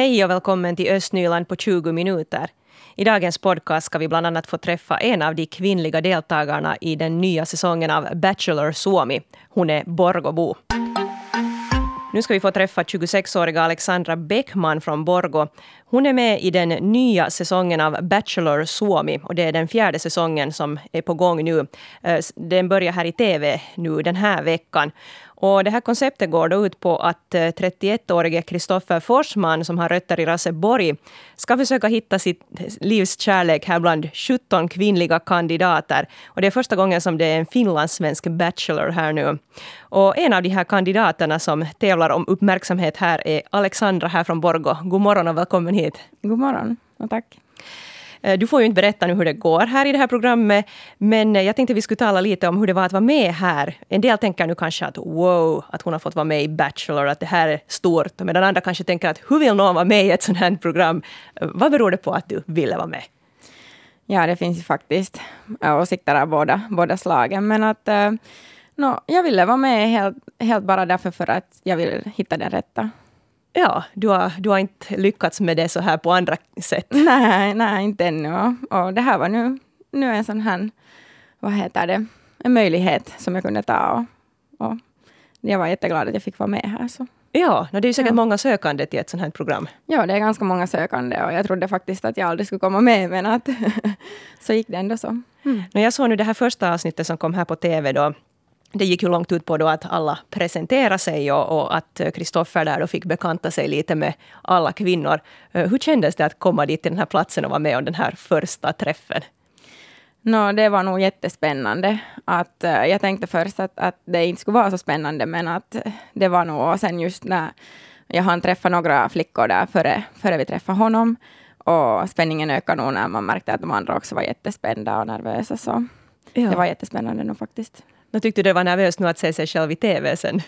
Hej och välkommen till Östnyland på 20 minuter. I dagens podcast ska vi bland annat få träffa en av de kvinnliga deltagarna i den nya säsongen av Bachelor Suomi. Hon är Borgobo. Nu ska vi få träffa 26-åriga Alexandra Bäckman från Borgo. Hon är med i den nya säsongen av Bachelor Suomi och det är den fjärde säsongen som är på gång nu. Eh, den börjar här i TV nu den här veckan. Och det här konceptet går då ut på att eh, 31-årige Kristoffer Forsman, som har rötter i Raseborg, ska försöka hitta sitt livs kärlek här bland 17 kvinnliga kandidater. Och det är första gången som det är en finlandssvensk bachelor här nu. Och en av de här kandidaterna som tävlar om uppmärksamhet här är Alexandra här från Borgo. God morgon och välkommen hit. God morgon och tack. Eh, du får ju inte berätta nu hur det går här i det här programmet, men eh, jag tänkte vi skulle tala lite om hur det var att vara med här. En del tänker nu kanske att wow, att hon har fått vara med i Bachelor, att det här är stort, medan andra kanske tänker att hur vill någon vara med i ett sånt här program? Eh, vad beror det på att du ville vara med? Ja, det finns ju faktiskt åsikter av båda, båda slagen, men att no, jag ville vara med helt, helt bara därför för att jag vill hitta den rätta. Ja, du har, du har inte lyckats med det så här på andra sätt. Nej, nej inte ännu. Och det här var nu, nu en sån här, vad heter det, en möjlighet som jag kunde ta. Och, och jag var jätteglad att jag fick vara med här. Så. Ja, det är ju säkert ja. många sökande till ett sånt här program. Ja, det är ganska många sökande och jag trodde faktiskt att jag aldrig skulle komma med, men att så gick det ändå så. Mm. Jag såg nu det här första avsnittet som kom här på TV då, det gick ju långt ut på då att alla presenterade sig och, och att Kristoffer där då fick bekanta sig lite med alla kvinnor. Eh, hur kändes det att komma dit till den här platsen och vara med om den här första träffen? No, det var nog jättespännande. Att, uh, jag tänkte först att, att det inte skulle vara så spännande, men att det var nog... Och sen just när jag hann träffa några flickor där före, före vi träffade honom. Och spänningen ökade nog när man märkte att de andra också var jättespända och nervösa. Så ja. det var jättespännande nog faktiskt. Då tyckte du det var nervöst nu att se sig själv i TV sen?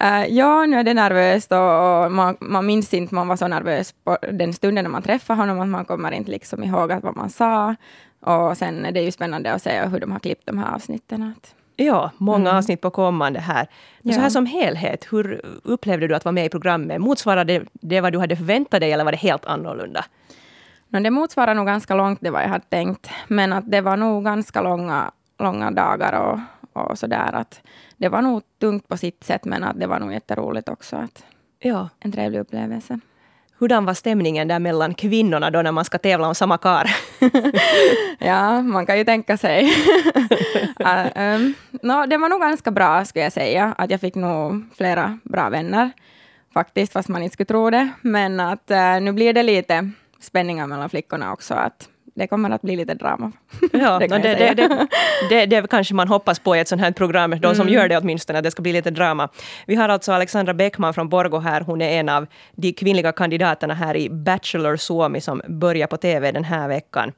uh, ja, nu är det nervöst och, och man, man, minns inte, man var så nervös på den stunden när man träffade honom, att man kommer inte liksom ihåg vad man sa. Och sen är det ju spännande att se hur de har klippt de här avsnitten. Ja, många mm. avsnitt på kommande här. Men ja. så här som helhet, hur upplevde du att vara med i programmet? Motsvarade det, vad du hade förväntat dig eller var det helt annorlunda? No, det motsvarar nog ganska långt det vad jag hade tänkt. Men att det var nog ganska långa långa dagar och, och sådär. Att det var nog tungt på sitt sätt, men att det var nog jätteroligt också. Att ja. En trevlig upplevelse. Hurdan var stämningen där mellan kvinnorna då när man ska tävla om samma kar? ja, man kan ju tänka sig. uh, um, no, det var nog ganska bra, skulle jag säga. Att jag fick nog flera bra vänner, faktiskt, fast man inte skulle tro det. Men att uh, nu blir det lite spänningar mellan flickorna också. Att det kommer att bli lite drama. Ja, det, det, det, det, det, kanske man hoppas på i ett sånt här program, de mm. som gör det åtminstone, att det ska bli lite drama. Vi har alltså Alexandra Bäckman från Borgo här, hon är en av de kvinnliga kandidaterna här i Bachelor Suomi som börjar på TV den här veckan.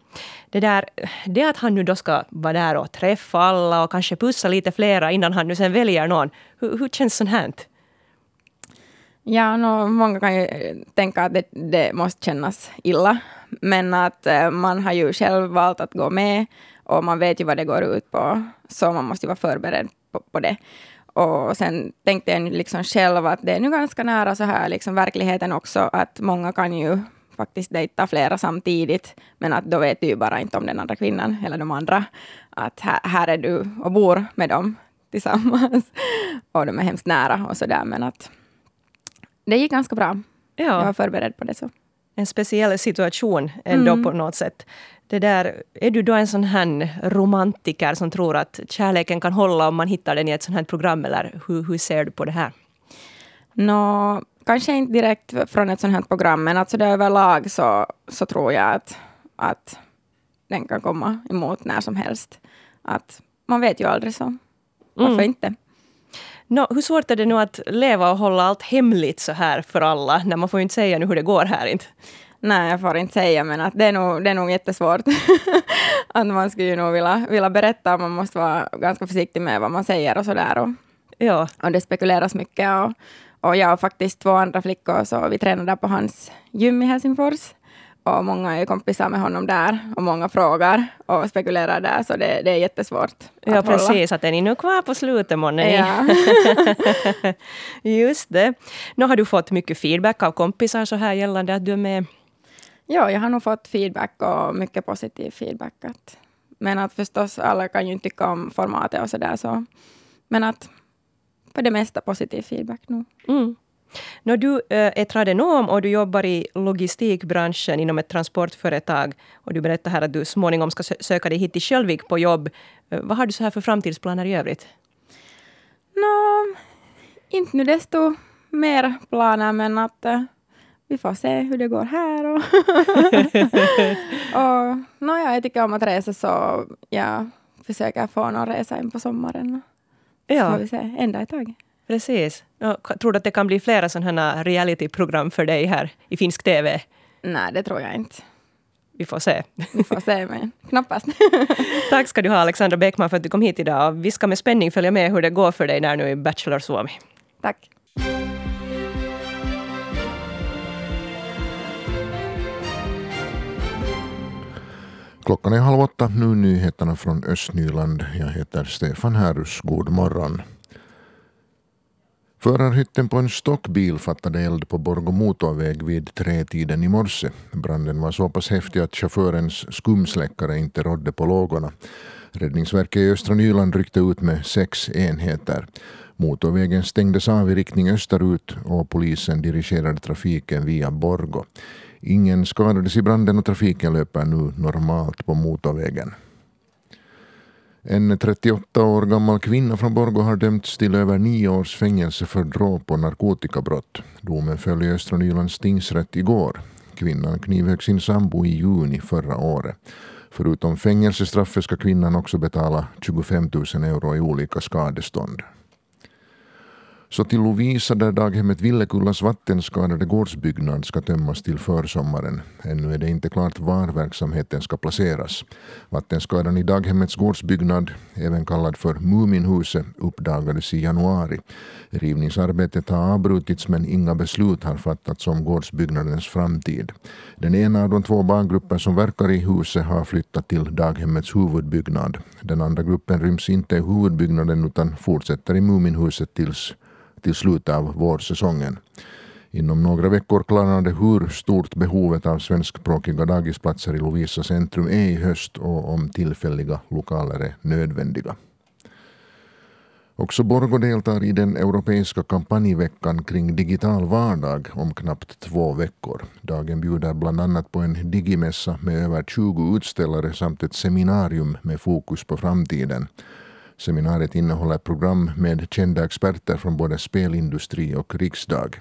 Det där, det att han nu då ska vara där och träffa alla och kanske pussa lite flera innan han nu sen väljer någon, hur, hur känns sånt här? Ja, no, många kan ju tänka att det, det måste kännas illa. Men att eh, man har ju själv valt att gå med och man vet ju vad det går ut på. Så man måste ju vara förberedd på, på det. Och sen tänkte jag liksom själv att det är nu ganska nära så här liksom verkligheten också, att många kan ju faktiskt dejta flera samtidigt, men att då vet du ju bara inte om den andra kvinnan eller de andra. Att här, här är du och bor med dem tillsammans och de är hemskt nära och så där, men att det gick ganska bra. Ja. Jag var förberedd på det. så. En speciell situation ändå mm. på något sätt. Det där, är du då en sån här romantiker som tror att kärleken kan hålla om man hittar den i ett sånt här program, eller hur, hur ser du på det här? Nå, kanske inte direkt från ett sånt här program, men alltså det överlag så, så tror jag att, att den kan komma emot när som helst. Att man vet ju aldrig så. Varför mm. inte? No, hur svårt är det nu att leva och hålla allt hemligt så här för alla? När man får ju inte säga nu hur det går här inte. Nej, jag får inte säga, men att det, är nog, det är nog jättesvårt. att man skulle ju nog vilja, vilja berätta, man måste vara ganska försiktig med vad man säger och sådär. Och, ja. och det spekuleras mycket. Och, och jag och faktiskt två andra flickor, så vi tränade på hans gym i Helsingfors. Och många är kompisar med honom där och många frågar och spekulerar där, så det, det är jättesvårt. Ja, precis. Att är ni nu kvar på slutet månne? Ja. Just det. Nu har du fått mycket feedback av kompisar så här gällande att du är med? Ja, jag har nog fått feedback och mycket positiv feedback. Att, men att förstås, alla kan ju inte tycka om formatet och sådär. Så, men att för det mesta positiv feedback nu. Mm. När du eh, är tradenom och du jobbar i logistikbranschen inom ett transportföretag och du berättar här att du småningom ska söka dig hit till Sjölvik på jobb. Eh, vad har du så här för framtidsplaner i övrigt? Nå, inte nu desto mer planer, men att uh, vi får se hur det går här. Och, och no, ja, jag tycker om att resa så jag försöker få någon resa in på sommaren. Så Ja. får vi se, en dag i taget. Precis. Och Tror du att det kan bli flera sådana här realityprogram för dig här i finsk TV? Nej, det tror jag inte. Vi får se. Vi får se, men knappast. Tack ska du ha Alexandra Bäckman för att du kom hit idag. Vi ska med spänning följa med hur det går för dig där nu i Bachelor Suomi. Tack. Klockan är halv åtta. Nu nyheterna från Östnyland. Jag heter Stefan Härus. God morgon. Förarhytten på en stockbil fattade eld på Borgå motorväg vid tretiden i morse. Branden var så pass häftig att chaufförens skumsläckare inte rådde på lågorna. Räddningsverket i östra Nyland ryckte ut med sex enheter. Motorvägen stängdes av i riktning österut och polisen dirigerade trafiken via Borgå. Ingen skadades i branden och trafiken löper nu normalt på motorvägen. En 38 år gammal kvinna från Borgå har dömts till över nio års fängelse för dråp och narkotikabrott. Domen föll i Östra Nylands tingsrätt igår. Kvinnan knivhögg sin sambo i juni förra året. Förutom fängelsestraffet ska kvinnan också betala 25 000 euro i olika skadestånd. Så till Lovisa där daghemmet Villekullas vattenskadade gårdsbyggnad ska tömmas till försommaren. Ännu är det inte klart var verksamheten ska placeras. Vattenskadan i daghemmets gårdsbyggnad, även kallad för Muminhuset, uppdagades i januari. Rivningsarbetet har avbrutits men inga beslut har fattats om gårdsbyggnadens framtid. Den ena av de två barngrupper som verkar i huset har flyttat till daghemmets huvudbyggnad. Den andra gruppen ryms inte i huvudbyggnaden utan fortsätter i Muminhuset tills till slutet av vårsäsongen. Inom några veckor klarnar det hur stort behovet av svenskspråkiga dagisplatser i Lovisa centrum är i höst och om tillfälliga lokaler är nödvändiga. Också Borgå deltar i den europeiska kampanjveckan kring digital vardag om knappt två veckor. Dagen bjuder bland annat på en digimässa med över 20 utställare samt ett seminarium med fokus på framtiden. Seminariet innehåller program med kända experter från både spelindustri och riksdag.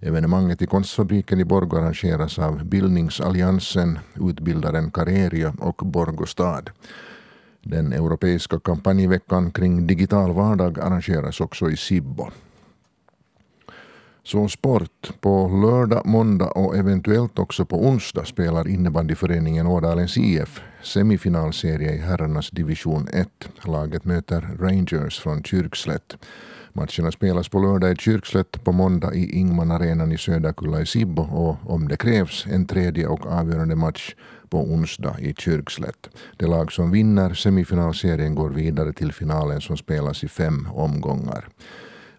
Evenemanget i Konstfabriken i Borgå arrangeras av Bildningsalliansen, utbildaren Careria och Borgå stad. Den europeiska kampanjveckan kring digital vardag arrangeras också i Sibbo. Så sport. På lördag, måndag och eventuellt också på onsdag spelar innebandyföreningen Ådalens IF semifinalserie i herrarnas division 1. Laget möter Rangers från Kyrkslätt. Matcherna spelas på lördag i Kyrkslätt, på måndag i Ingmanarenan i Söderkulla i Sibbo och om det krävs en tredje och avgörande match på onsdag i Kyrkslätt. Det lag som vinner semifinalserien går vidare till finalen som spelas i fem omgångar.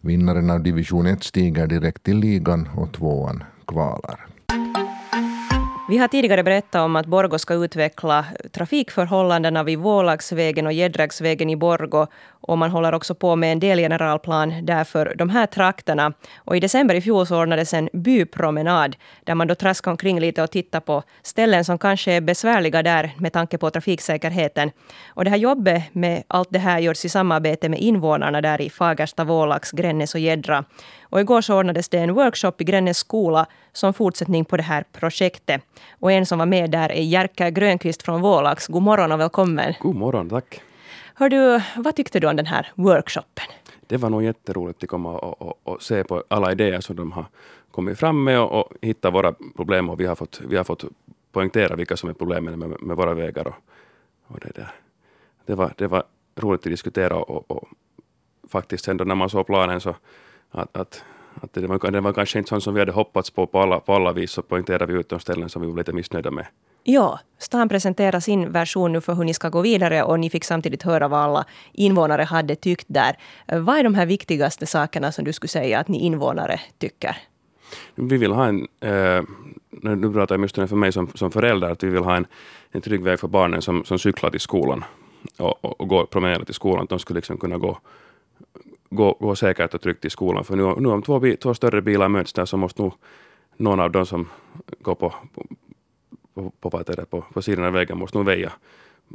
Vinnaren av division 1 stiger direkt till ligan och tvåan kvalar. Vi har tidigare berättat om att Borgå ska utveckla trafikförhållandena vid Vålagsvägen och Gäddragsvägen i Borgå. Och man håller också på med en delgeneralplan där för de här trakterna. Och i december i fjol så ordnades en bypromenad där man då traskade omkring lite och tittade på ställen som kanske är besvärliga där med tanke på trafiksäkerheten. Och det här jobbet med allt det här görs i samarbete med invånarna där i Fagersta, Vålax, Gränges och Gäddra. Och igår så ordnades det en workshop i Gränges skola som fortsättning på det här projektet. Och en som var med där är Jerker Grönqvist från Vålax. God morgon och välkommen. God morgon, tack. Hör du, vad tyckte du om den här workshopen? Det var nog jätteroligt att komma och, och, och se på alla idéer som de har kommit fram med och, och hitta våra problem. Och vi har fått, vi har fått poängtera vilka som är problemen med, med våra vägar. Och, och det, där. Det, var, det var roligt att diskutera och, och faktiskt sen då när man såg planen så att, att, Att det, var, det var kanske inte sånt som vi hade hoppats på på alla, på alla vis, så poängterade vi ut de ställen som vi var lite missnöjda med. Ja, stan presenterar sin version nu för hur ni ska gå vidare och ni fick samtidigt höra vad alla invånare hade tyckt där. Eh, vad är de här viktigaste sakerna som du skulle säga att ni invånare tycker? Vi vill ha en, eh, nu pratar jag just för mig som, som förälder, att vi vill ha en, en trygg väg för barnen som, som cyklar till skolan och, och, och går promenerar till skolan, att de skulle liksom kunna gå, gå, gå säkert och tryggt till skolan. För nu, nu om två, två större bilar möts där så måste nog någon av de som går på, på, på, på, på, på sidan av vägen måste nog väja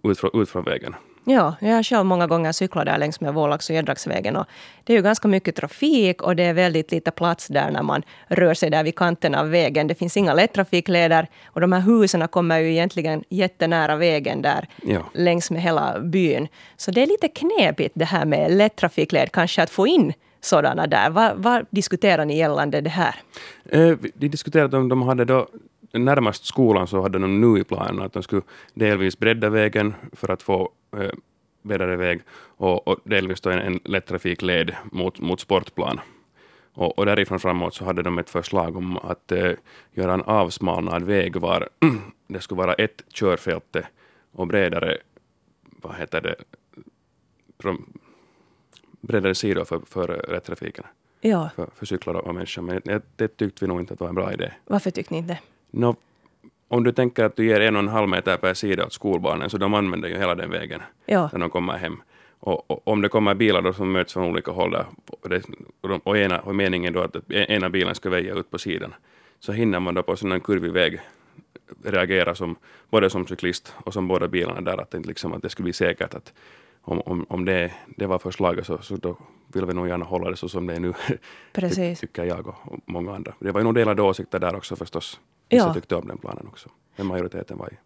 ut från, ut från vägen. Ja, jag har själv många gånger cyklat där längs med Vålax och Gäddragsvägen. Och det är ju ganska mycket trafik och det är väldigt lite plats där när man rör sig där vid kanten av vägen. Det finns inga lättrafikleder och de här husen kommer ju egentligen jättenära vägen där Ja. längs med hela byn. Så det är lite knepigt det här med lättrafikled, kanske att få in sådana där. Vad, vad diskuterar ni gällande det här? Eh, vi- de diskuterade om de hade då närmast skolan så hade de nu i planen att de skulle delvis bredda vägen för att få eh, bredare väg och, och delvis då en, en lättrafikled mot, mot sportplan. Och, och därifrån framåt så hade de ett förslag om att eh, göra en avsmalnad väg var det skulle vara ett körfälte och bredare, vad heter det, från, bredare sidor för, för lättrafiken, Ja, för, för cyklar och människor. Men det, det tyckte vi nog inte att var en bra idé. varför tyckte ni inte? Nå, om du tänker att du ger en och en halv meter per sida åt skolbarnen, så de använder ju hela den vägen Ja, när de kommer hem. Och, och om det kommer bilar då som möts från olika håll där, och, det, och, de, och, ena, och meningen då att ena bilen ska väja ut på sidan, så hinner man då på en kurvig väg reagera som, både som cyklist och som båda bilarna där, att liksom, att det skulle bli säkert att om, om, om det, det var förslaget så, så då vill vi nog gärna hålla det så som det är nu, precis. tycker jag och många andra. Det var ju nog delade åsikter där också förstås. Vissa Ja. tyckte om den planen också. Men majoriteten var i.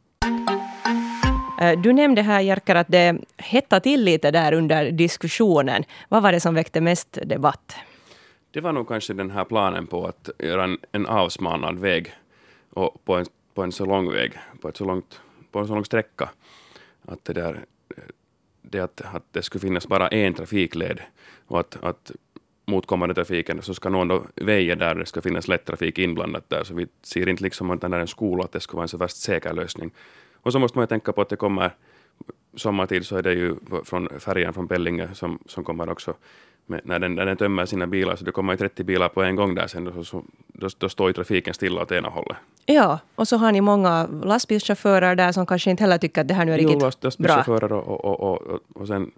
Eh, Du nämnde här, Jerker, att det hettade till lite där under diskussionen. Vad var det som väckte mest debatt? Det var nog kanske den här planen på att göra en, en avsmalnad väg och på en, på en så lång väg, på, ett så långt, på en så lång sträcka. Att det, där, det att, att det skulle finnas bara en trafikled och att, att motkommande trafiken så ska någon då väja där det ska finnas lättrafik inblandat där. Så vi ser inte liksom att den en skola att det ska vara en så värst säker lösning. Och så måste man ju tänka på att det kommer sommartid så är det ju från färjan från Bellinge som, som kommer också med, när, den, när den tömmer sina bilar, så det kommer ju 30 bilar på en gång där sen, då, så, då, då står ju trafiken stilla åt ena hållet. Ja, och så har ni många lastbilschaufförer där som kanske inte heller tycker att det här nu är Jo, riktigt bra. lastbilschaufförer och, och, och, och, och sen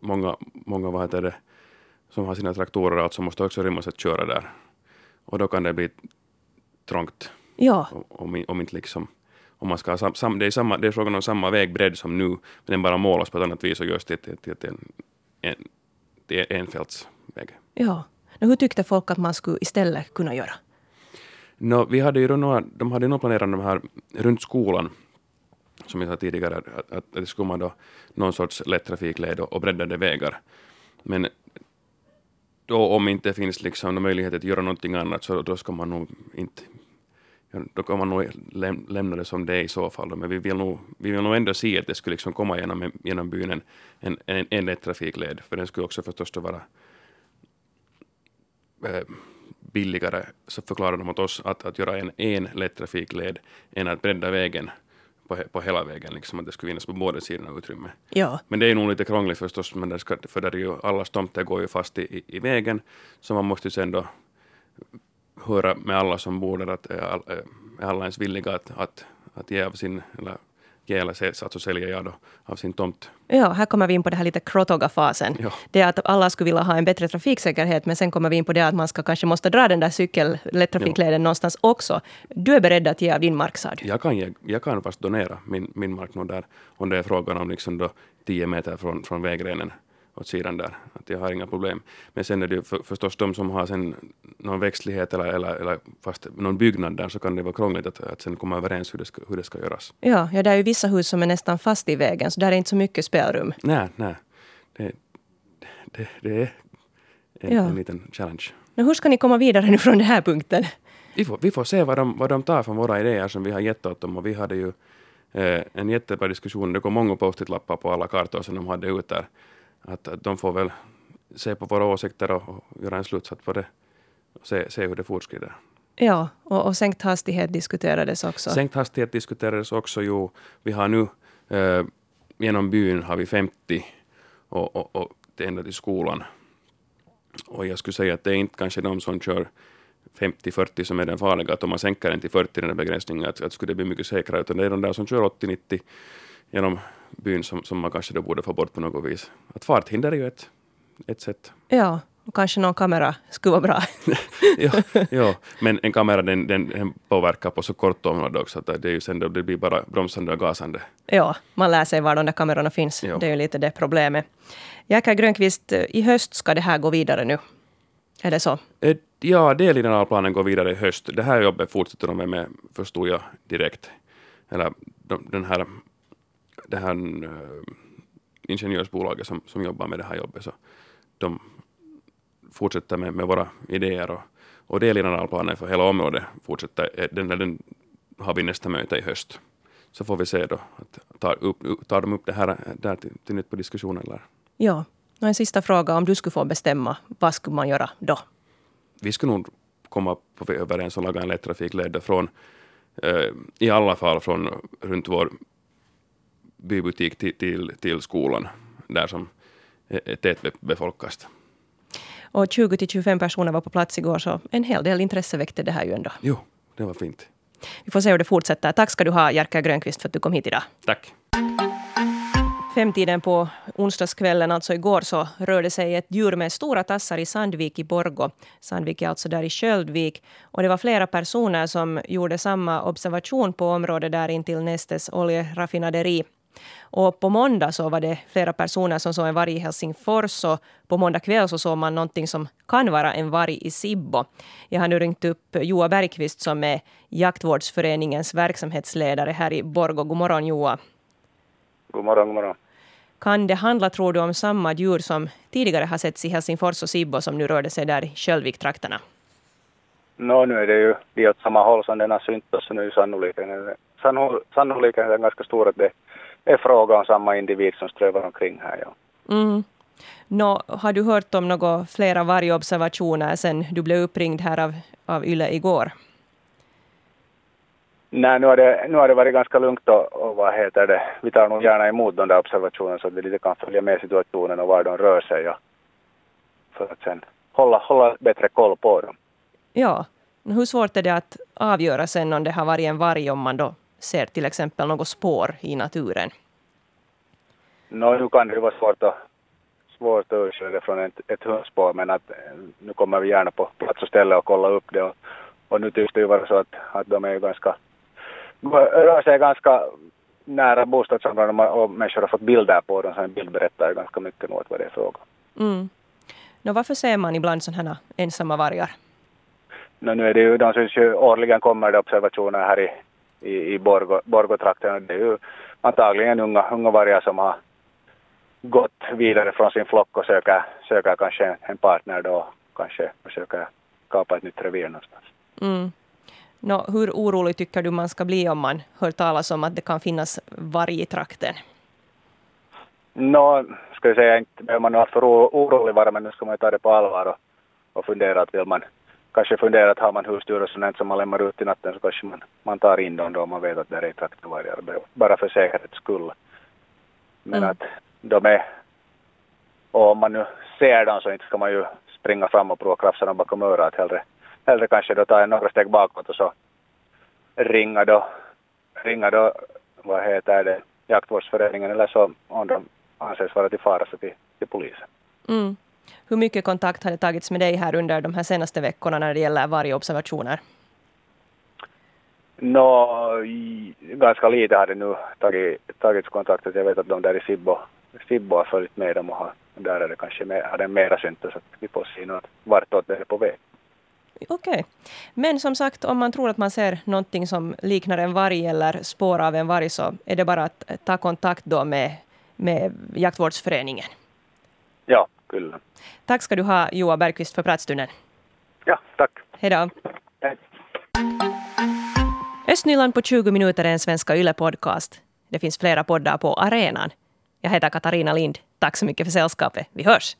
många, många vad heter det, som har sina traktorer och allt som måste också rymmas att köra där. Och då kan det bli trångt Ja, om, om, inte liksom om man ska ha sam, sam, det, är samma, det är frågan om samma vägbredd som nu, men den bara målas på ett annat vis och görs till, till, till, till en, en, till en enfältsväg. ja. Och hur tyckte folk att man skulle istället kunna göra? No, vi hade ju några, de hade nog planerat de här runt skolan, som jag sa tidigare, att, att, det skulle man då någon sorts lättrafikled och, och breddade vägar. Men då om inte finns liksom möjlighet att göra någonting annat så då ska man nog inte då kan man nog läm, lämna det som det är i så fall. Men vi vill nog, vi vill nog ändå se att det skulle liksom komma genom, genom byn en, en, en, en lättrafikled, för den skulle också förstås då vara eh, billigare, så förklarar de åt oss att, att göra en, en lättrafikled än att bredda vägen på, på hela vägen, liksom att det skulle finnas på båda sidorna utrymme. Ja, Men det är nog lite krångligt förstås, men det ska, för där är ju, alla tomter går ju fast i, i, i vägen, så man måste ju sen då höra med alla som bor där att är alla ens villiga att, att, att ge av sin, eller säl- alltså sälja ja då, av sin tomt. ja, här kommer vi in på det här lite krotoga-fasen. Ja. Det är att alla skulle vilja ha en bättre trafiksäkerhet, men sen kommer vi in på det att man ska kanske måste dra den där cykel, lättrafikleden någonstans också. Du är beredd att ge av din mark, sa du? Jag kan, ge, jag kan fast donera min, min mark där, om det är frågan om liksom då 10 meter från, från vägrenen åt sidan där. Att jag har inga problem. Men sen är det ju för, förstås de som har sen någon växtlighet eller, eller, eller fast någon byggnad där så kan det vara krångligt att, att sen komma överens hur det ska, hur det ska göras. Ja, ja, det är ju vissa hus som är nästan fast i vägen, så där är inte så mycket spelrum. Nej, nej. Det, det, det är en, Ja. en liten challenge. Men hur ska ni komma vidare nu från den här punkten? Vi får, vi får se vad de, vad de tar från våra idéer som vi har gett åt dem. Och vi hade ju eh, en jättebra diskussion. Det kom många post-it-lappar på alla kartor som de hade ut där. Att, att de får väl se på våra åsikter och, och göra en slutsats på det. se, se hur det fortskrider. Ja, och, och sänkt hastighet diskuterades också. Sänkt hastighet diskuterades också. Jo, vi har nu eh, genom byn har vi 50 och, och, och det ända till skolan. Och jag skulle säga att det är inte kanske de som kör 50-40 som är den farliga, att om man sänker den till 40 den här begränsningen, att, att skulle det bli mycket säkrare, utan det är de där som kör 80-90 genom byn som, som man kanske då borde få bort på något vis. Att farthinder är ju ett, ett sätt. Ja, och kanske någon kamera skulle vara bra. ja, ja, men en kamera den, den, den påverkar på så kort område också, att det, är ju sen då, det blir bara bromsande och gasande. Ja, man lär sig var de där kamerorna finns. Ja. Det är ju lite det problemet. Jerker Grönqvist, i höst ska det här gå vidare nu. Är det så? Ja, delen av planen går vidare i höst. Det här jobbet fortsätter de med, förstod jag direkt. Eller de, den här, det här uh, ingenjörsbolaget som, som jobbar med det här jobbet, så de fortsätter med, med våra idéer och, och delen av planen för hela området fortsätter. Eh, Den, den har vi nästa möte i höst. Så får vi se då. Att tar, upp, tar de upp det här där till, till nytt på diskussion eller? Ja. Och en sista fråga. Om du skulle få bestämma, vad skulle man göra då? vi skulle nog komma på överens och laga en lättrafikled från, eh, i alla fall från runt vår bybutik till, till, till skolan, där som är tätbefolkat. Och 20 till 25 personer var på plats igår, så en hel del intresse väckte det här ju ändå. Jo, det var fint. Vi får se hur det fortsätter. Tack ska du ha, Jerker Grönqvist, för att du kom hit idag. Tack. Femtiden på onsdagskvällen, alltså igår, så rörde sig ett djur med stora tassar i Sandvik i Borgo. Sandvik är alltså där i Sköldvik. Och det var flera personer som gjorde samma observation på området där intill Nestes oljeraffinaderi. Och på måndag så var det flera personer som såg en varg i Helsingfors och på måndag kväll så såg man någonting som kan vara en varg i Sibbo. Jag har nu ringt upp Joa Bergqvist som är Jaktvårdsföreningens verksamhetsledare här i Borgo. God morgon Joa. God morgon, god morgon. Kan det handla, tror du, om samma djur som tidigare har setts i Helsingfors och Sibbo som nu rörde sig där i Kölvik-trakterna? Nå, nu är det ju det åt samma håll som den har synts, så nu är sannolikheten, sannolikheten ganska stor att det är fråga om samma individ som strövar omkring här. Ja. Mm. Nå, har du hört om några flera vargobservationer sen du blev uppringd här av, av Yle igår? Nej, nu har, det, nu har det varit ganska lugnt och, och vad heter det, vi tar nog gärna emot de där observationerna så att vi lite kan följa med situationen och var de rör sig. Ja. För att sen hålla, hålla bättre koll på dem. Ja. Hur svårt är det att avgöra sen om det har varit en varg om man då ser till exempel något spår i naturen? Nå, nu kan det vara svårt att, svårt att urskilja från ett, ett hundspår men att nu kommer vi gärna på plats och ställe och kolla upp det. Och, och nu tycks det ju vara så att, att de är ju ganska rör sig ganska nära bostadsområden och människor har fått bilder på dem, så en bild berättar ju ganska mycket nog vad det är fråga mm. Nå, Varför ser man ibland sådana här ensamma vargar? Nå, nu är det ju, de syns ju årligen kommer det observationer här i, i, i Borgo, Borgotrakten. Det är ju antagligen unga, unga vargar som har gått vidare från sin flock och söker, söker kanske en partner då, kanske försöker skapa ett nytt revir någonstans. Mm. Nå, hur orolig tycker du man ska bli om man hör talas om att det kan finnas varg i trakten? Nå, ska jag säga, inte behöver man nog för orolig vara, men nu ska man ta det på allvar och, och fundera att vill man kanske fundera att har man husdjur och sånt som man lämnar ut i natten så kanske man, man tar in dem då om man vet att det är i trakten vargar, bara för säkerhets skull. Men mm. att de är, och om man nu ser dem så inte ska man ju springa fram och prova krafsa dem bakom örat hellre hellre kanske då ta några steg bakåt och så ringa då, ringa då, vad heter det, jaktvårdsföreningen eller så om de anses vara till fara så till, till polisen. Mm. Hur mycket kontakt har det tagits med dig här under de här senaste veckorna när det gäller vargobservationer? Nå, ganska lite har det nu tagit, tagits kontakt. Jag vet att de där i Sibbo, Sibbo har följt med dem och har, där är det kanske mer, har det mera syntes att vi får se vartåt det är på väg. Okej. Okay. Men som sagt, om man tror att man ser någonting som liknar en varg eller spår av en varg så är det bara att ta kontakt då med, med jaktvårdsföreningen. Ja, kyllä. Tack ska du ha, Joa Bergqvist, för pratstunden. Ja, tack. Hej då. Hej. Östnyland på 20 minuter är en Svenska Yle-podcast. Det finns flera poddar på arenan. Jag heter Katarina Lind. Tack så mycket för sällskapet. Vi hörs!